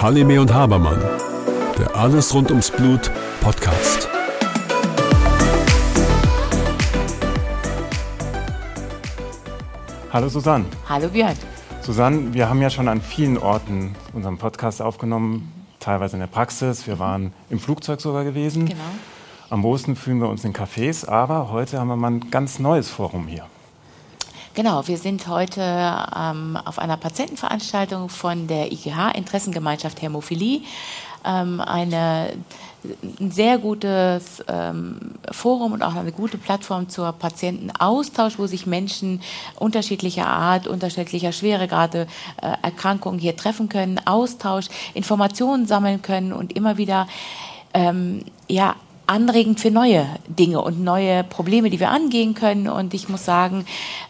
Halime und Habermann, der Alles rund ums Blut Podcast. Hallo Susanne. Hallo Björn. Susanne, wir haben ja schon an vielen Orten unseren Podcast aufgenommen, teilweise in der Praxis. Wir waren im Flugzeug sogar gewesen. Genau. Am wohlsten fühlen wir uns in Cafés, aber heute haben wir mal ein ganz neues Forum hier. Genau, wir sind heute ähm, auf einer Patientenveranstaltung von der IGH, Interessengemeinschaft Hämophilie. Ähm, eine, ein sehr gutes ähm, Forum und auch eine gute Plattform zur Patientenaustausch, wo sich Menschen unterschiedlicher Art, unterschiedlicher Schweregrade äh, Erkrankungen hier treffen können, Austausch, Informationen sammeln können und immer wieder ähm, ja, anregend für neue Dinge und neue Probleme, die wir angehen können. Und ich muss sagen,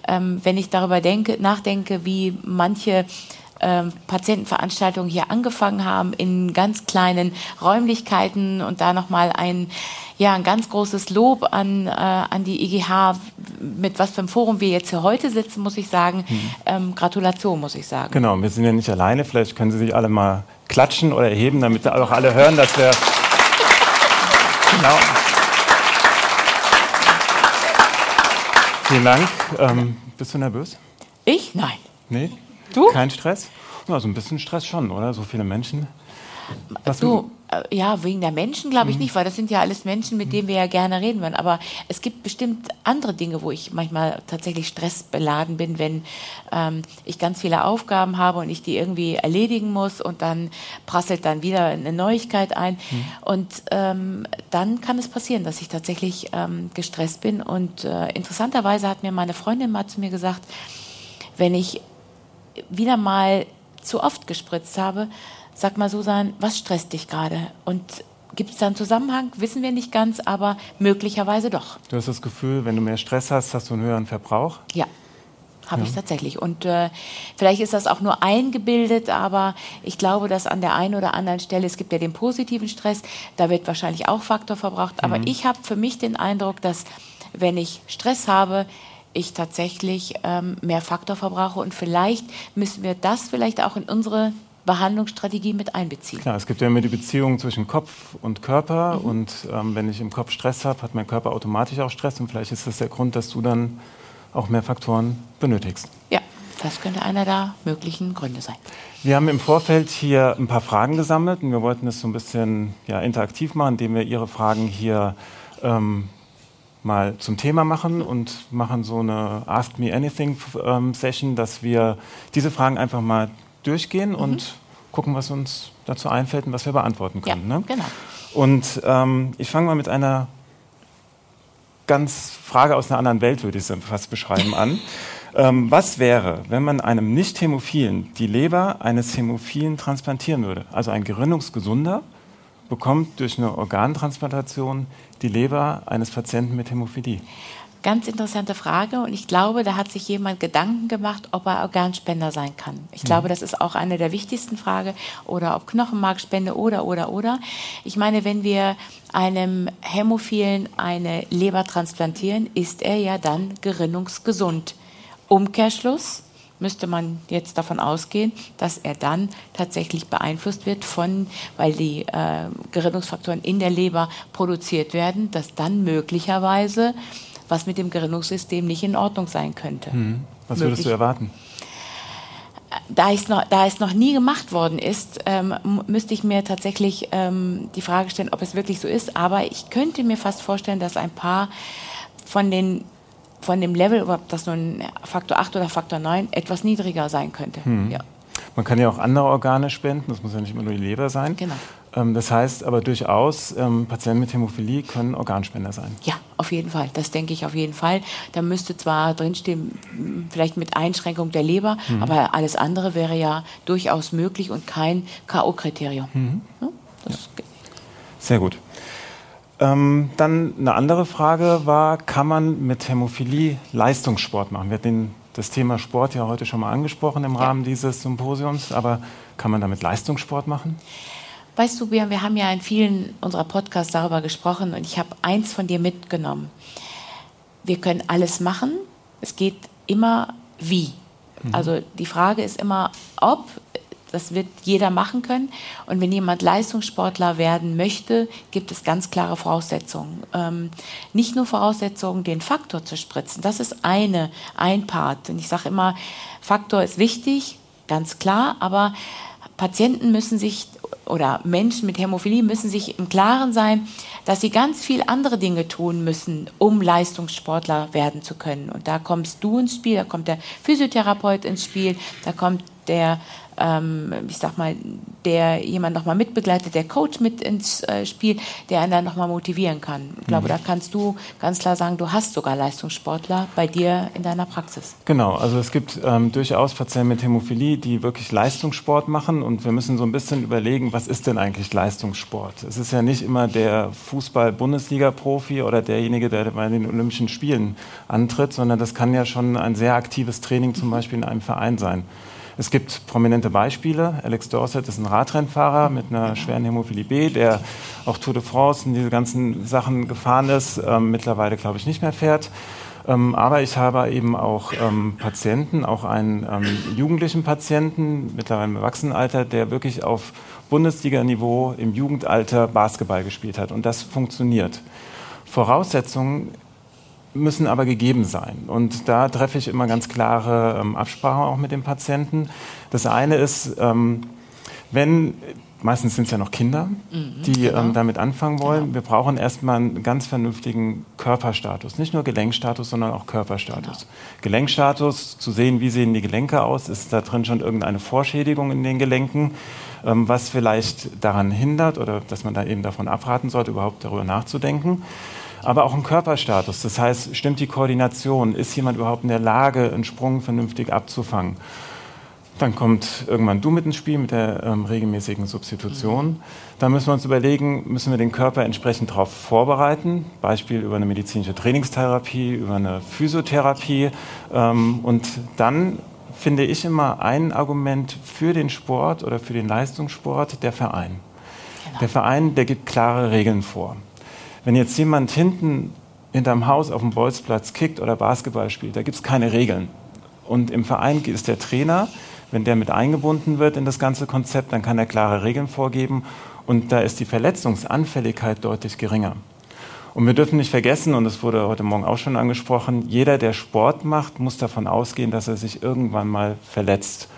ähm, wenn ich darüber denke, nachdenke, wie manche ähm, Patientenveranstaltungen hier angefangen haben in ganz kleinen Räumlichkeiten und da nochmal ein ja ein ganz großes Lob an, äh, an die IGH, mit was für einem Forum wir jetzt hier heute sitzen, muss ich sagen. Mhm. Ähm, Gratulation, muss ich sagen. Genau, wir sind ja nicht alleine. Vielleicht können Sie sich alle mal klatschen oder erheben, damit auch alle hören, dass wir Genau. Vielen Dank. Ähm, bist du nervös? Ich? Nein. Nee? Du? Kein Stress? Ja, so ein bisschen Stress schon, oder? So viele Menschen. Was du, äh, ja, wegen der Menschen glaube ich mhm. nicht, weil das sind ja alles Menschen, mit denen wir ja gerne reden würden. Aber es gibt bestimmt andere Dinge, wo ich manchmal tatsächlich stressbeladen bin, wenn ähm, ich ganz viele Aufgaben habe und ich die irgendwie erledigen muss und dann prasselt dann wieder eine Neuigkeit ein. Mhm. Und ähm, dann kann es passieren, dass ich tatsächlich ähm, gestresst bin. Und äh, interessanterweise hat mir meine Freundin mal zu mir gesagt, wenn ich wieder mal zu oft gespritzt habe, Sag mal, Susan, was stresst dich gerade? Und gibt es da einen Zusammenhang? Wissen wir nicht ganz, aber möglicherweise doch. Du hast das Gefühl, wenn du mehr Stress hast, hast du einen höheren Verbrauch? Ja. Habe ja. ich tatsächlich. Und äh, vielleicht ist das auch nur eingebildet, aber ich glaube, dass an der einen oder anderen Stelle, es gibt ja den positiven Stress, da wird wahrscheinlich auch Faktor verbraucht. Aber mhm. ich habe für mich den Eindruck, dass wenn ich Stress habe, ich tatsächlich ähm, mehr Faktor verbrauche. Und vielleicht müssen wir das vielleicht auch in unsere Behandlungsstrategie mit einbeziehen. Klar, es gibt ja immer die Beziehung zwischen Kopf und Körper. Mhm. Und ähm, wenn ich im Kopf Stress habe, hat mein Körper automatisch auch Stress. Und vielleicht ist das der Grund, dass du dann auch mehr Faktoren benötigst. Ja, das könnte einer der möglichen Gründe sein. Wir haben im Vorfeld hier ein paar Fragen gesammelt und wir wollten es so ein bisschen ja, interaktiv machen, indem wir Ihre Fragen hier ähm, mal zum Thema machen und machen so eine Ask Me Anything ähm, Session, dass wir diese Fragen einfach mal durchgehen mhm. und gucken, was uns dazu einfällt und was wir beantworten können. Ja, ne? genau. Und ähm, ich fange mal mit einer ganz Frage aus einer anderen Welt, würde ich es fast beschreiben, an. ähm, was wäre, wenn man einem Nicht-Hämophilen die Leber eines Hämophilen transplantieren würde? Also ein Gerinnungsgesunder bekommt durch eine Organtransplantation die Leber eines Patienten mit Hämophilie. Ganz interessante Frage und ich glaube, da hat sich jemand Gedanken gemacht, ob er Organspender sein kann. Ich mhm. glaube, das ist auch eine der wichtigsten Fragen oder ob Knochenmarkspende oder oder oder. Ich meine, wenn wir einem Hämophilen eine Leber transplantieren, ist er ja dann gerinnungsgesund. Umkehrschluss müsste man jetzt davon ausgehen, dass er dann tatsächlich beeinflusst wird von, weil die äh, Gerinnungsfaktoren in der Leber produziert werden, dass dann möglicherweise was mit dem Gerinnungssystem nicht in Ordnung sein könnte. Mhm. Was würdest Möglich. du erwarten? Da es, noch, da es noch nie gemacht worden ist, ähm, müsste ich mir tatsächlich ähm, die Frage stellen, ob es wirklich so ist. Aber ich könnte mir fast vorstellen, dass ein paar von, den, von dem Level, ob das nun Faktor 8 oder Faktor 9, etwas niedriger sein könnte. Mhm. Ja. Man kann ja auch andere Organe spenden, das muss ja nicht immer nur die Leber sein. Genau. Ähm, das heißt aber durchaus, ähm, Patienten mit Hämophilie können Organspender sein. Ja, auf jeden Fall. Das denke ich auf jeden Fall. Da müsste zwar drinstehen, vielleicht mit Einschränkung der Leber, mhm. aber alles andere wäre ja durchaus möglich und kein K.O.-Kriterium. Mhm. Ja, ja. Sehr gut. Ähm, dann eine andere Frage war, kann man mit Hämophilie Leistungssport machen? Wir hatten das Thema Sport ja heute schon mal angesprochen im Rahmen ja. dieses Symposiums, aber kann man damit Leistungssport machen? Weißt du, wir, wir haben ja in vielen unserer Podcasts darüber gesprochen und ich habe eins von dir mitgenommen. Wir können alles machen. Es geht immer wie. Mhm. Also die Frage ist immer, ob das wird jeder machen können. Und wenn jemand Leistungssportler werden möchte, gibt es ganz klare Voraussetzungen. Ähm, nicht nur Voraussetzungen, den Faktor zu spritzen. Das ist eine, ein Part. Und ich sage immer, Faktor ist wichtig, ganz klar, aber Patienten müssen sich oder Menschen mit Hämophilie müssen sich im Klaren sein, dass sie ganz viel andere Dinge tun müssen, um Leistungssportler werden zu können. Und da kommst du ins Spiel, da kommt der Physiotherapeut ins Spiel, da kommt der ähm, ich sag mal, der jemand nochmal mitbegleitet, der Coach mit ins äh, Spiel, der einen dann nochmal motivieren kann. Ich glaube, mhm. da kannst du ganz klar sagen, du hast sogar Leistungssportler bei dir in deiner Praxis. Genau, also es gibt ähm, durchaus Patienten mit Hämophilie, die wirklich Leistungssport machen und wir müssen so ein bisschen überlegen, was ist denn eigentlich Leistungssport? Es ist ja nicht immer der Fußball-Bundesliga-Profi oder derjenige, der bei den Olympischen Spielen antritt, sondern das kann ja schon ein sehr aktives Training zum Beispiel in einem Verein sein. Es gibt prominente Beispiele. Alex Dorset ist ein Radrennfahrer mit einer schweren Hämophilie B, der auch Tour de France und diese ganzen Sachen gefahren ist, ähm, mittlerweile glaube ich nicht mehr fährt. Ähm, aber ich habe eben auch ähm, Patienten, auch einen ähm, jugendlichen Patienten, mittlerweile im Erwachsenenalter, der wirklich auf Bundesliga-Niveau im Jugendalter Basketball gespielt hat. Und das funktioniert. Voraussetzung müssen aber gegeben sein. Und da treffe ich immer ganz klare ähm, Absprachen auch mit dem Patienten. Das eine ist, ähm, wenn meistens sind es ja noch Kinder, mhm, die genau. ähm, damit anfangen wollen. Genau. Wir brauchen erstmal einen ganz vernünftigen Körperstatus. Nicht nur Gelenkstatus, sondern auch Körperstatus. Genau. Gelenkstatus, zu sehen, wie sehen die Gelenke aus, ist da drin schon irgendeine Vorschädigung in den Gelenken, ähm, was vielleicht daran hindert oder dass man da eben davon abraten sollte, überhaupt darüber nachzudenken aber auch ein Körperstatus. Das heißt, stimmt die Koordination? Ist jemand überhaupt in der Lage, einen Sprung vernünftig abzufangen? Dann kommt irgendwann du mit ins Spiel mit der ähm, regelmäßigen Substitution. Da müssen wir uns überlegen, müssen wir den Körper entsprechend darauf vorbereiten, Beispiel über eine medizinische Trainingstherapie, über eine Physiotherapie. Ähm, und dann finde ich immer ein Argument für den Sport oder für den Leistungssport der Verein. Genau. Der Verein, der gibt klare Regeln vor. Wenn jetzt jemand hinten hinterm Haus auf dem Bolzplatz kickt oder Basketball spielt, da gibt es keine Regeln. Und im Verein ist der Trainer, wenn der mit eingebunden wird in das ganze Konzept, dann kann er klare Regeln vorgeben und da ist die Verletzungsanfälligkeit deutlich geringer. Und wir dürfen nicht vergessen, und das wurde heute Morgen auch schon angesprochen, jeder, der Sport macht, muss davon ausgehen, dass er sich irgendwann mal verletzt.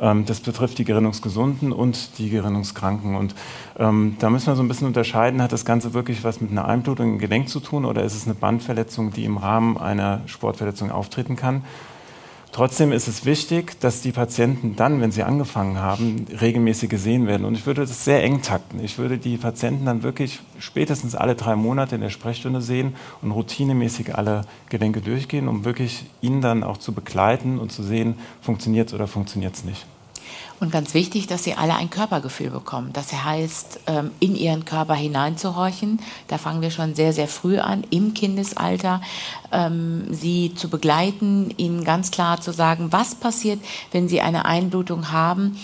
Ähm, das betrifft die Gerinnungsgesunden und die Gerinnungskranken. Und ähm, da müssen wir so ein bisschen unterscheiden, hat das Ganze wirklich was mit einer Einblutung im Gelenk zu tun oder ist es eine Bandverletzung, die im Rahmen einer Sportverletzung auftreten kann? Trotzdem ist es wichtig, dass die Patienten dann, wenn sie angefangen haben, regelmäßig gesehen werden. Und ich würde das sehr eng takten. Ich würde die Patienten dann wirklich spätestens alle drei Monate in der Sprechstunde sehen und routinemäßig alle Gelenke durchgehen, um wirklich ihnen dann auch zu begleiten und zu sehen, funktioniert es oder funktioniert es nicht. Und ganz wichtig, dass sie alle ein Körpergefühl bekommen. Das heißt, ähm, in ihren Körper hineinzuhorchen. Da fangen wir schon sehr, sehr früh an, im Kindesalter, ähm, sie zu begleiten, ihnen ganz klar zu sagen, was passiert, wenn sie eine Einblutung haben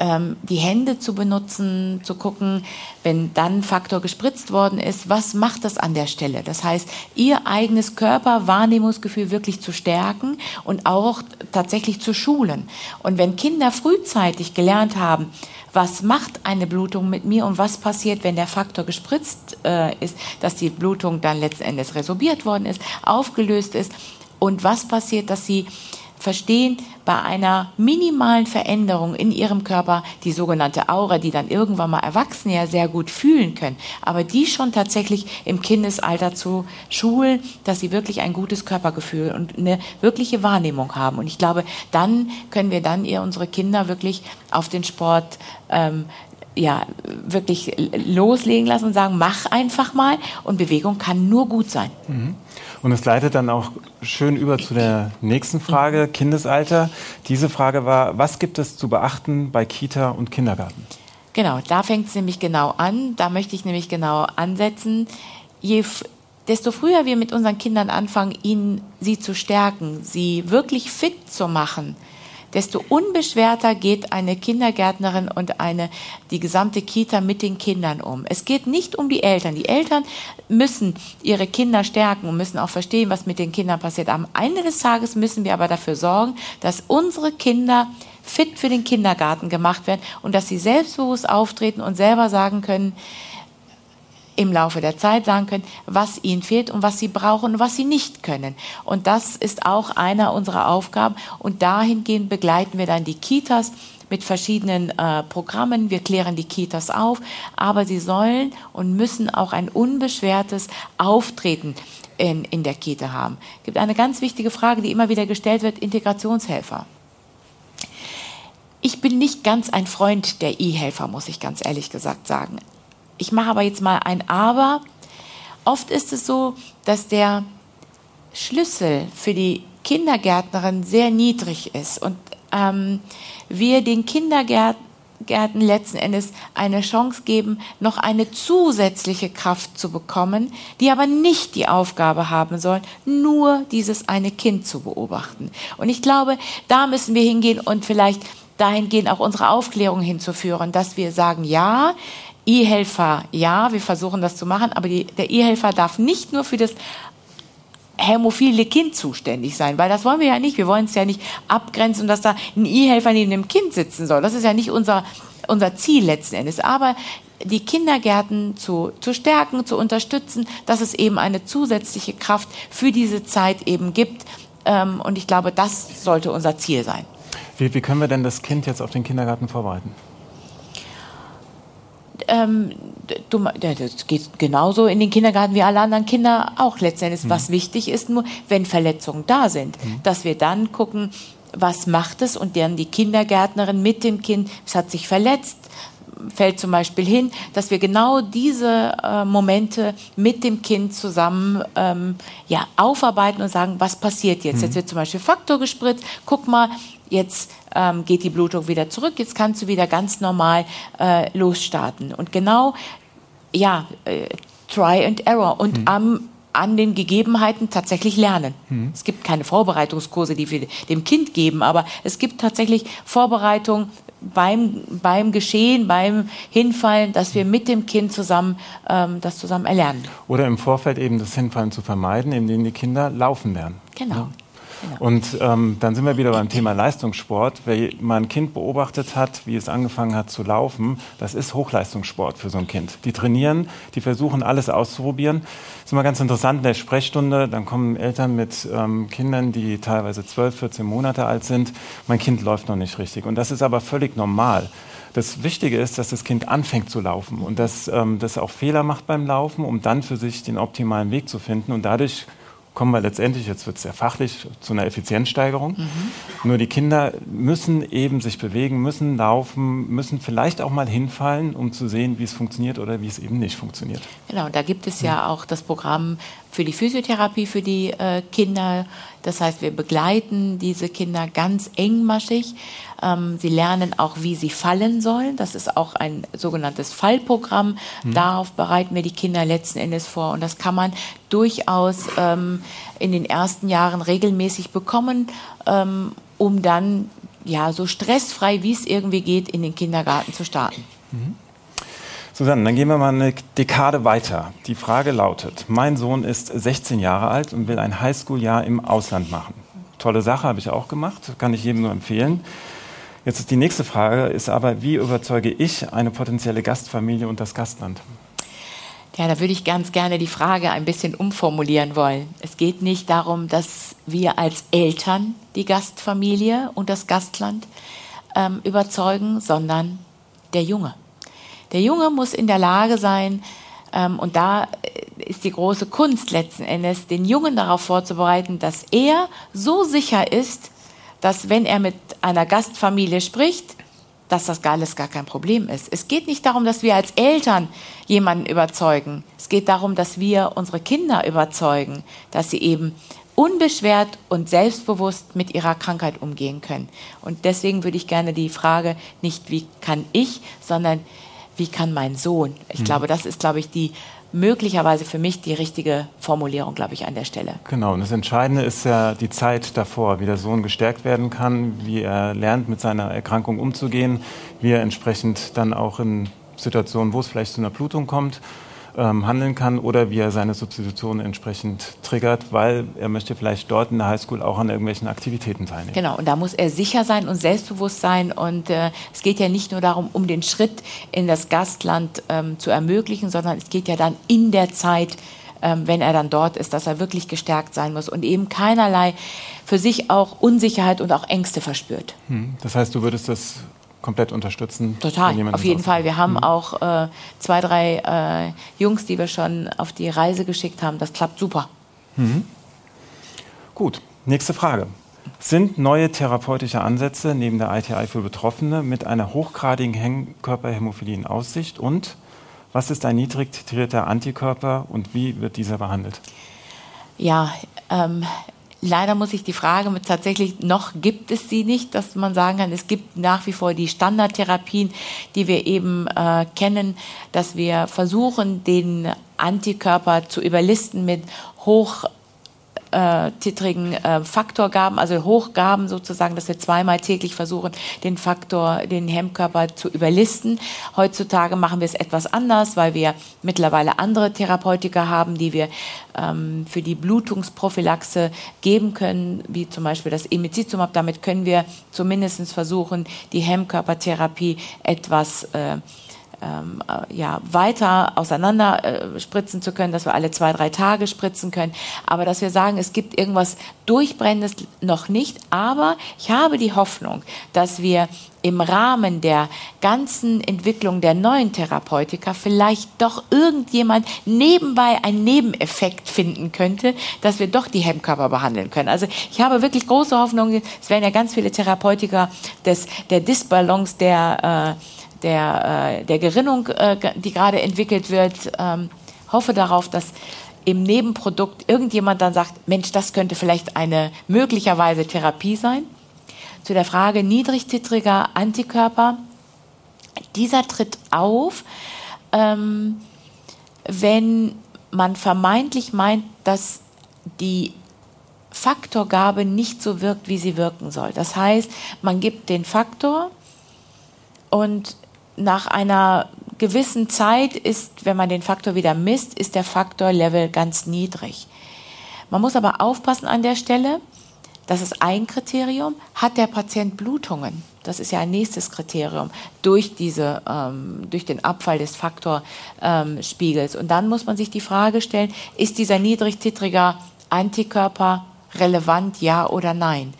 ähm, die Hände zu benutzen, zu gucken, wenn dann Faktor gespritzt worden ist, was macht das an der Stelle? Das heißt, ihr eigenes Körperwahrnehmungsgefühl wirklich zu stärken und auch tatsächlich zu schulen. Und wenn Kinder frühzeitig gelernt haben, was macht eine Blutung mit mir und was passiert, wenn der Faktor gespritzt äh, ist, dass die Blutung dann letzten Endes resorbiert worden ist, aufgelöst ist und was passiert, dass sie verstehen bei einer minimalen Veränderung in ihrem Körper die sogenannte Aura, die dann irgendwann mal Erwachsene ja sehr gut fühlen können, aber die schon tatsächlich im Kindesalter zu schulen, dass sie wirklich ein gutes Körpergefühl und eine wirkliche Wahrnehmung haben. Und ich glaube, dann können wir dann ihr unsere Kinder wirklich auf den Sport ähm, ja, wirklich loslegen lassen und sagen, mach einfach mal und Bewegung kann nur gut sein. Mhm. Und es leitet dann auch schön über zu der nächsten Frage, Kindesalter. Diese Frage war, was gibt es zu beachten bei Kita und Kindergarten? Genau, da fängt es nämlich genau an. Da möchte ich nämlich genau ansetzen. Je desto früher wir mit unseren Kindern anfangen, ihnen sie zu stärken, sie wirklich fit zu machen, desto unbeschwerter geht eine Kindergärtnerin und eine, die gesamte Kita mit den Kindern um. Es geht nicht um die Eltern. Die Eltern müssen ihre Kinder stärken und müssen auch verstehen, was mit den Kindern passiert. Am Ende des Tages müssen wir aber dafür sorgen, dass unsere Kinder fit für den Kindergarten gemacht werden und dass sie selbstbewusst auftreten und selber sagen können, im Laufe der Zeit sagen können, was ihnen fehlt und was sie brauchen und was sie nicht können. Und das ist auch einer unserer Aufgaben. Und dahingehend begleiten wir dann die Kitas mit verschiedenen äh, Programmen. Wir klären die Kitas auf, aber sie sollen und müssen auch ein unbeschwertes Auftreten in, in der Kita haben. Es gibt eine ganz wichtige Frage, die immer wieder gestellt wird, Integrationshelfer. Ich bin nicht ganz ein Freund der E-Helfer, muss ich ganz ehrlich gesagt sagen. Ich mache aber jetzt mal ein Aber. Oft ist es so, dass der Schlüssel für die Kindergärtnerin sehr niedrig ist und ähm, wir den Kindergärten letzten Endes eine Chance geben, noch eine zusätzliche Kraft zu bekommen, die aber nicht die Aufgabe haben soll, nur dieses eine Kind zu beobachten. Und ich glaube, da müssen wir hingehen und vielleicht dahingehend auch unsere Aufklärung hinzuführen, dass wir sagen, ja, E-Helfer, ja, wir versuchen das zu machen, aber die, der E-Helfer darf nicht nur für das hämophile Kind zuständig sein, weil das wollen wir ja nicht. Wir wollen es ja nicht abgrenzen, dass da ein E-Helfer neben dem Kind sitzen soll. Das ist ja nicht unser, unser Ziel letzten Endes. Aber die Kindergärten zu, zu stärken, zu unterstützen, dass es eben eine zusätzliche Kraft für diese Zeit eben gibt. Ähm, und ich glaube, das sollte unser Ziel sein. Wie, wie können wir denn das Kind jetzt auf den Kindergarten vorbereiten? Ähm, du, das geht genauso in den Kindergarten wie alle anderen Kinder auch letztendlich. Mhm. Was wichtig ist nur, wenn Verletzungen da sind, mhm. dass wir dann gucken, was macht es und dann die Kindergärtnerin mit dem Kind, es hat sich verletzt, fällt zum Beispiel hin, dass wir genau diese äh, Momente mit dem Kind zusammen ähm, ja, aufarbeiten und sagen, was passiert jetzt? Mhm. Jetzt wird zum Beispiel Faktor gespritzt, guck mal, jetzt ähm, geht die Blutung wieder zurück, jetzt kannst du wieder ganz normal äh, losstarten. Und genau, ja, äh, Try and Error und mhm. am an den Gegebenheiten tatsächlich lernen. Mhm. Es gibt keine Vorbereitungskurse, die wir dem Kind geben, aber es gibt tatsächlich Vorbereitung beim, beim Geschehen, beim Hinfallen, dass wir mit dem Kind zusammen ähm, das zusammen erlernen. Oder im Vorfeld eben das Hinfallen zu vermeiden, indem die Kinder laufen lernen. Genau. Ja. Genau. Und ähm, dann sind wir wieder beim Thema Leistungssport. Wer mal ein Kind beobachtet hat, wie es angefangen hat zu laufen, das ist Hochleistungssport für so ein Kind. Die trainieren, die versuchen alles auszuprobieren. Das ist immer ganz interessant in der Sprechstunde. Dann kommen Eltern mit ähm, Kindern, die teilweise 12, 14 Monate alt sind. Mein Kind läuft noch nicht richtig. Und das ist aber völlig normal. Das Wichtige ist, dass das Kind anfängt zu laufen und dass ähm, das auch Fehler macht beim Laufen, um dann für sich den optimalen Weg zu finden. Und dadurch kommen wir letztendlich, jetzt wird es sehr fachlich, zu einer Effizienzsteigerung. Mhm. Nur die Kinder müssen eben sich bewegen, müssen laufen, müssen vielleicht auch mal hinfallen, um zu sehen, wie es funktioniert oder wie es eben nicht funktioniert. Genau, da gibt es ja auch das Programm für die Physiotherapie für die äh, Kinder. Das heißt, wir begleiten diese Kinder ganz engmaschig. Ähm, sie lernen auch, wie sie fallen sollen. Das ist auch ein sogenanntes Fallprogramm. Mhm. Darauf bereiten wir die Kinder letzten Endes vor. Und das kann man durchaus ähm, in den ersten Jahren regelmäßig bekommen, ähm, um dann ja so stressfrei, wie es irgendwie geht, in den Kindergarten zu starten. Mhm. Susanne, dann gehen wir mal eine Dekade weiter. Die Frage lautet, mein Sohn ist 16 Jahre alt und will ein Highschool-Jahr im Ausland machen. Tolle Sache, habe ich auch gemacht, kann ich jedem nur empfehlen. Jetzt ist die nächste Frage, ist aber, wie überzeuge ich eine potenzielle Gastfamilie und das Gastland? Ja, da würde ich ganz gerne die Frage ein bisschen umformulieren wollen. Es geht nicht darum, dass wir als Eltern die Gastfamilie und das Gastland ähm, überzeugen, sondern der Junge. Der Junge muss in der Lage sein, ähm, und da äh, ist die große Kunst letzten Endes, den Jungen darauf vorzubereiten, dass er so sicher ist, dass wenn er mit einer Gastfamilie spricht, dass das alles gar kein Problem ist. Es geht nicht darum, dass wir als Eltern jemanden überzeugen. Es geht darum, dass wir unsere Kinder überzeugen, dass sie eben unbeschwert und selbstbewusst mit ihrer Krankheit umgehen können. Und deswegen würde ich gerne die Frage nicht, wie kann ich, sondern wie kann mein Sohn? Ich mhm. glaube, das ist, glaube ich, die möglicherweise für mich die richtige Formulierung, glaube ich, an der Stelle. Genau, und das Entscheidende ist ja die Zeit davor, wie der Sohn gestärkt werden kann, wie er lernt, mit seiner Erkrankung umzugehen, wie er entsprechend dann auch in Situationen, wo es vielleicht zu einer Blutung kommt, ähm, handeln kann oder wie er seine Substitution entsprechend triggert, weil er möchte vielleicht dort in der Highschool auch an irgendwelchen Aktivitäten teilnehmen. Genau, und da muss er sicher sein und selbstbewusst sein. Und äh, es geht ja nicht nur darum, um den Schritt in das Gastland ähm, zu ermöglichen, sondern es geht ja dann in der Zeit, ähm, wenn er dann dort ist, dass er wirklich gestärkt sein muss und eben keinerlei für sich auch Unsicherheit und auch Ängste verspürt. Hm. Das heißt, du würdest das komplett unterstützen. Total, auf jeden Fall. Wir haben mhm. auch äh, zwei, drei äh, Jungs, die wir schon auf die Reise geschickt haben. Das klappt super. Mhm. Gut, nächste Frage. Sind neue therapeutische Ansätze neben der ITI für Betroffene mit einer hochgradigen Hemmkörperhämophilie in Aussicht? Und was ist ein niedrig titrierter Antikörper und wie wird dieser behandelt? Ja, ähm, Leider muss ich die Frage mit tatsächlich noch gibt es sie nicht, dass man sagen kann, es gibt nach wie vor die Standardtherapien, die wir eben äh, kennen, dass wir versuchen, den Antikörper zu überlisten mit hoch äh, titrigen äh, Faktorgaben, also Hochgaben sozusagen, dass wir zweimal täglich versuchen, den Faktor, den Hemmkörper zu überlisten. Heutzutage machen wir es etwas anders, weil wir mittlerweile andere Therapeutika haben, die wir ähm, für die Blutungsprophylaxe geben können, wie zum Beispiel das Emicizumab. Damit können wir zumindest versuchen, die Hemmkörpertherapie etwas äh, ähm, äh, ja, weiter auseinander äh, spritzen zu können, dass wir alle zwei, drei Tage spritzen können. Aber dass wir sagen, es gibt irgendwas Durchbrennendes noch nicht. Aber ich habe die Hoffnung, dass wir im Rahmen der ganzen Entwicklung der neuen Therapeutika vielleicht doch irgendjemand nebenbei einen Nebeneffekt finden könnte, dass wir doch die Hemmkörper behandeln können. Also ich habe wirklich große Hoffnung, es werden ja ganz viele Therapeutika des, der Disbalance der äh, der, äh, der Gerinnung, äh, die gerade entwickelt wird. Ähm, hoffe darauf, dass im Nebenprodukt irgendjemand dann sagt, Mensch, das könnte vielleicht eine möglicherweise Therapie sein. Zu der Frage niedrigtitriger Antikörper. Dieser tritt auf, ähm, wenn man vermeintlich meint, dass die Faktorgabe nicht so wirkt, wie sie wirken soll. Das heißt, man gibt den Faktor und nach einer gewissen Zeit ist, wenn man den Faktor wieder misst, ist der Faktorlevel ganz niedrig. Man muss aber aufpassen an der Stelle, das ist ein Kriterium. Hat der Patient Blutungen? Das ist ja ein nächstes Kriterium durch, diese, ähm, durch den Abfall des Faktorspiegels. Ähm, Und dann muss man sich die Frage stellen, ist dieser niedrigtitriger Antikörper relevant, ja oder nein?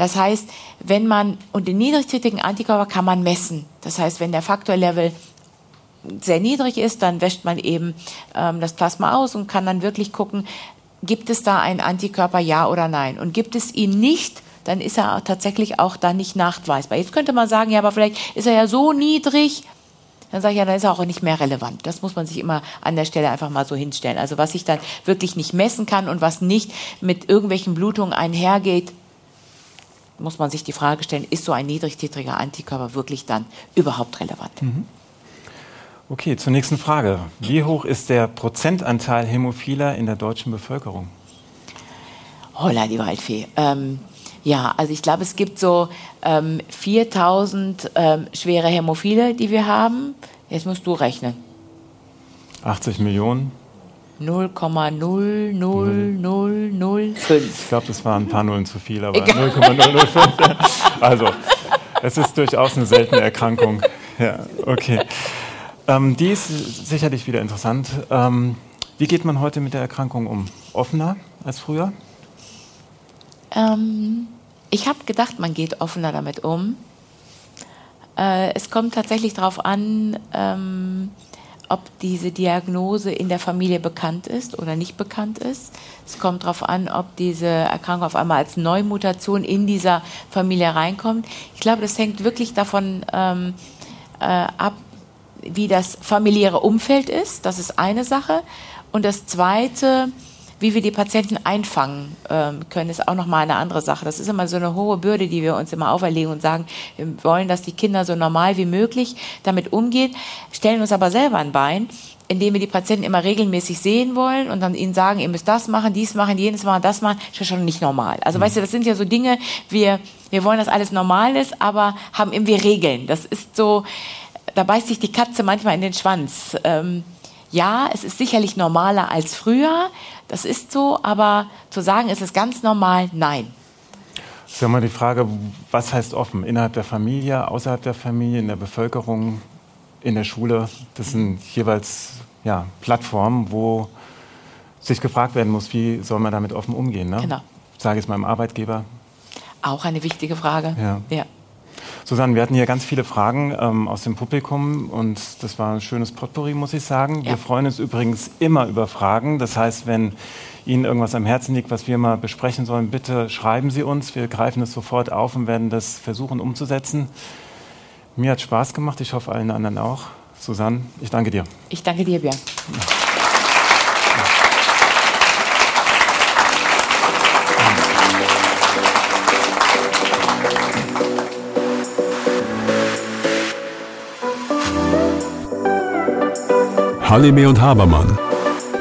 Das heißt, wenn man, und den niedrigtätigen Antikörper kann man messen. Das heißt, wenn der Faktorlevel sehr niedrig ist, dann wäscht man eben ähm, das Plasma aus und kann dann wirklich gucken, gibt es da einen Antikörper, ja oder nein. Und gibt es ihn nicht, dann ist er tatsächlich auch da nicht nachweisbar. Jetzt könnte man sagen, ja, aber vielleicht ist er ja so niedrig, dann sage ich ja, dann ist er auch nicht mehr relevant. Das muss man sich immer an der Stelle einfach mal so hinstellen. Also was ich dann wirklich nicht messen kann und was nicht mit irgendwelchen Blutungen einhergeht, muss man sich die Frage stellen, ist so ein niedrigtitriger Antikörper wirklich dann überhaupt relevant? Mhm. Okay, zur nächsten Frage. Wie hoch ist der Prozentanteil Hämophiler in der deutschen Bevölkerung? Holla, die Waldfee. Ähm, ja, also ich glaube, es gibt so ähm, 4000 ähm, schwere Hämophile, die wir haben. Jetzt musst du rechnen. 80 Millionen? 0,00005. Ich glaube, das waren ein paar Nullen zu viel, aber 0,005. also, es ist durchaus eine seltene Erkrankung. Ja, okay. Ähm, die ist sicherlich wieder interessant. Ähm, wie geht man heute mit der Erkrankung um? Offener als früher? Ähm, ich habe gedacht, man geht offener damit um. Äh, es kommt tatsächlich darauf an, ähm, ob diese Diagnose in der Familie bekannt ist oder nicht bekannt ist. Es kommt darauf an, ob diese Erkrankung auf einmal als Neumutation in dieser Familie reinkommt. Ich glaube, das hängt wirklich davon ähm, äh, ab, wie das familiäre Umfeld ist. Das ist eine Sache. Und das Zweite, wie wir die Patienten einfangen ähm, können, ist auch nochmal eine andere Sache. Das ist immer so eine hohe Bürde, die wir uns immer auferlegen und sagen, wir wollen, dass die Kinder so normal wie möglich damit umgehen, stellen uns aber selber ein Bein indem wir die Patienten immer regelmäßig sehen wollen und dann ihnen sagen, ihr müsst das machen, dies machen, jenes machen, das machen, ist ja schon nicht normal. Also mhm. weißt du, das sind ja so Dinge, wir, wir wollen, dass alles normal ist, aber haben irgendwie Regeln. Das ist so, da beißt sich die Katze manchmal in den Schwanz. Ähm, ja, es ist sicherlich normaler als früher, das ist so, aber zu sagen, ist es ganz normal, nein. Das ist ja mal die Frage, was heißt offen? Innerhalb der Familie, außerhalb der Familie, in der Bevölkerung, in der Schule? Das sind jeweils ja, Plattformen, wo sich gefragt werden muss, wie soll man damit offen umgehen? Ne? Genau. Sage ich es meinem Arbeitgeber. Auch eine wichtige Frage. Ja. ja. Susanne, wir hatten hier ganz viele Fragen ähm, aus dem Publikum und das war ein schönes Potpourri, muss ich sagen. Ja. Wir freuen uns übrigens immer über Fragen. Das heißt, wenn Ihnen irgendwas am Herzen liegt, was wir mal besprechen sollen, bitte schreiben Sie uns. Wir greifen es sofort auf und werden das versuchen umzusetzen. Mir hat Spaß gemacht, ich hoffe allen anderen auch. Susanne, ich danke dir. Ich danke dir, Björn. Halime und Habermann,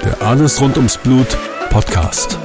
der Alles rund ums Blut Podcast.